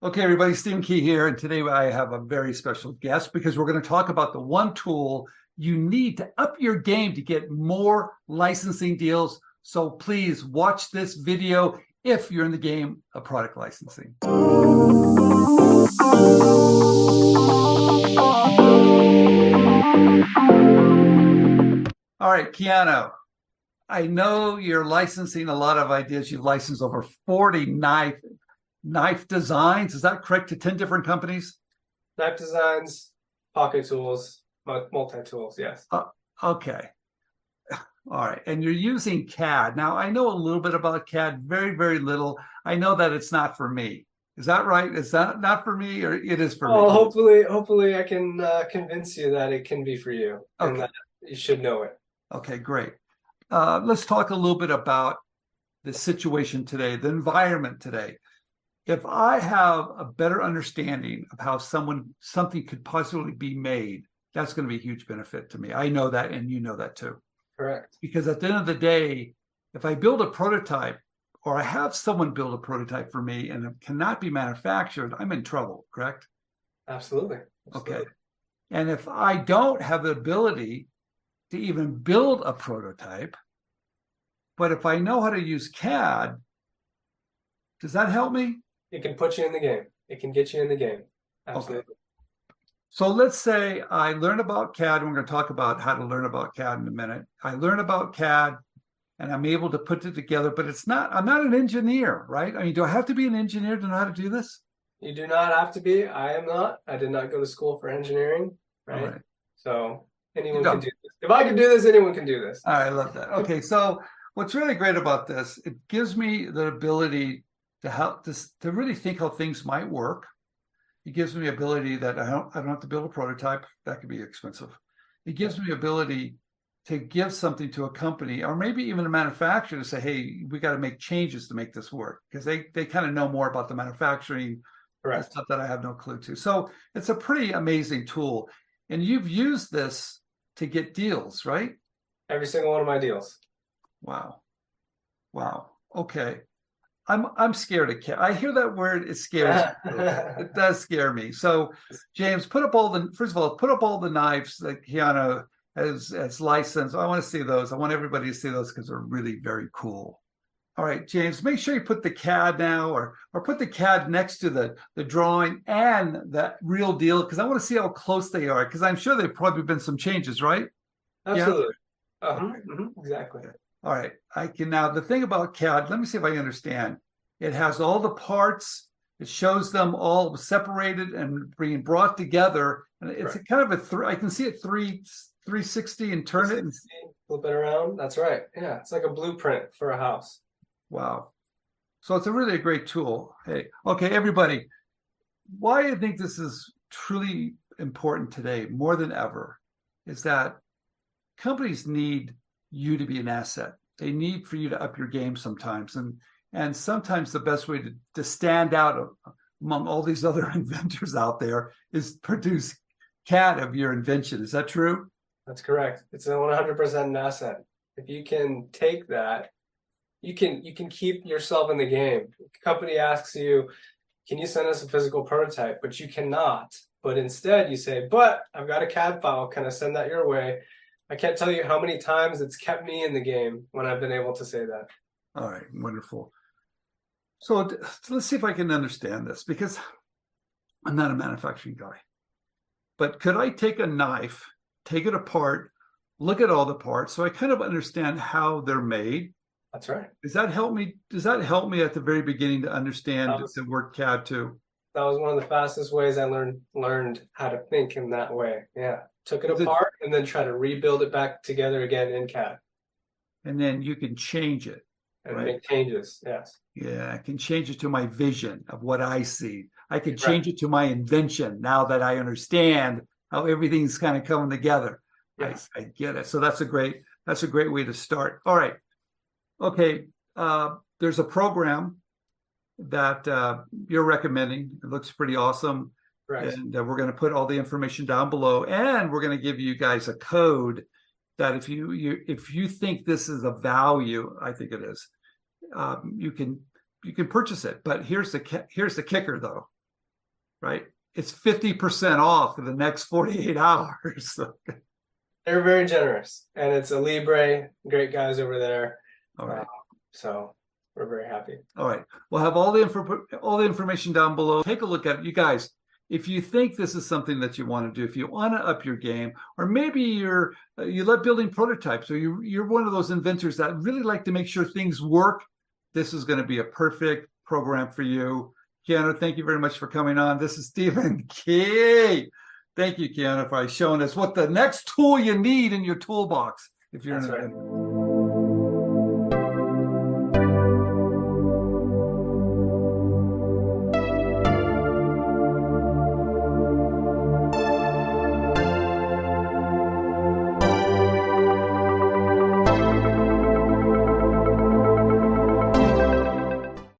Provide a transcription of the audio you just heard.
Okay, everybody, Stephen Key here, and today I have a very special guest because we're going to talk about the one tool you need to up your game to get more licensing deals. So please watch this video if you're in the game of product licensing. All right, Keanu, I know you're licensing a lot of ideas. You've licensed over 40 knife Knife Designs. Is that correct? To 10 different companies? Knife Designs, Pocket Tools, Multi Tools, yes. Uh, okay. All right. And you're using CAD. Now, I know a little bit about CAD, very, very little. I know that it's not for me. Is that right? Is that not for me or it is for well, me? Well, hopefully, hopefully I can uh, convince you that it can be for you okay. and that you should know it. Okay, great. Uh, let's talk a little bit about the situation today, the environment today if I have a better understanding of how someone something could possibly be made, that's going to be a huge benefit to me. I know that, and you know that too. Correct. Because at the end of the day, if I build a prototype or I have someone build a prototype for me and it cannot be manufactured, I'm in trouble, correct? Absolutely. Absolutely. Okay. And if I don't have the ability to even build a prototype, but if I know how to use CAD, does that help me? It can put you in the game. It can get you in the game. Absolutely. Okay. So let's say I learn about CAD, we're going to talk about how to learn about CAD in a minute. I learn about CAD and I'm able to put it together, but it's not, I'm not an engineer, right? I mean, do I have to be an engineer to know how to do this? You do not have to be. I am not. I did not go to school for engineering, right? right. So anyone can do this. If I can do this, anyone can do this. All right, I love that. Okay, so what's really great about this, it gives me the ability to help to, to really think how things might work. It gives me ability that I don't I don't have to build a prototype. That could be expensive. It gives me ability to give something to a company or maybe even a manufacturer to say, hey, we got to make changes to make this work because they they kind of know more about the manufacturing Correct. stuff that I have no clue to. So it's a pretty amazing tool. And you've used this to get deals, right? Every single one of my deals. Wow. Wow. Okay. I'm I'm scared of CAD. I hear that word. It scares. it does scare me. So, James, put up all the first of all, put up all the knives that Keanu has has licensed. I want to see those. I want everybody to see those because they're really very cool. All right, James, make sure you put the CAD now, or or put the CAD next to the the drawing and that real deal because I want to see how close they are because I'm sure there've probably been some changes, right? Absolutely. Yeah? Uh-huh. Mm-hmm. Exactly. All right. I can now the thing about CAD, let me see if I understand. It has all the parts, it shows them all separated and being brought together. And it's right. kind of a three I can see it three 360 and turn it and flip it around. That's right. Yeah. It's like a blueprint for a house. Wow. So it's a really a great tool. Hey, okay, everybody. Why I think this is truly important today more than ever is that companies need you to be an asset. They need for you to up your game sometimes. And and sometimes the best way to, to stand out among all these other inventors out there is produce CAD of your invention. Is that true? That's correct. It's a 100% an asset. If you can take that, you can you can keep yourself in the game. Company asks you, "Can you send us a physical prototype?" But you cannot. But instead, you say, "But I've got a CAD file. Can I send that your way?" I can't tell you how many times it's kept me in the game when I've been able to say that. All right, wonderful. So let's see if I can understand this because I'm not a manufacturing guy. But could I take a knife, take it apart, look at all the parts so I kind of understand how they're made? That's right. Does that help me? Does that help me at the very beginning to understand was, the word CAD too? That was one of the fastest ways I learned learned how to think in that way. Yeah took it apart and then try to rebuild it back together again in CAD. And then you can change it. And right? make changes, yes. Yeah, I can change it to my vision of what I see. I can change right. it to my invention now that I understand how everything's kind of coming together. Yes. I, I get it. So that's a great that's a great way to start. All right. Okay. Uh, there's a program that uh, you're recommending. It looks pretty awesome. Right. And uh, we're going to put all the information down below, and we're going to give you guys a code that if you you if you think this is a value, I think it is, um, you can you can purchase it. But here's the here's the kicker though. right? It's 50% off for the next 48 hours. They're very generous, and it's Alibre, great guys over there. All right. So we're very happy. All right. We'll have all the info, all the information down below. Take a look at it. You guys, if you think this is something that you want to do, if you want to up your game, or maybe you're uh, you love building prototypes, or you you're one of those inventors that really like to make sure things work, this is going to be a perfect program for you. Keanu, thank you very much for coming on. This is Stephen Key. Thank you, Keanu, for showing us what the next tool you need in your toolbox if you're That's an right. inventor.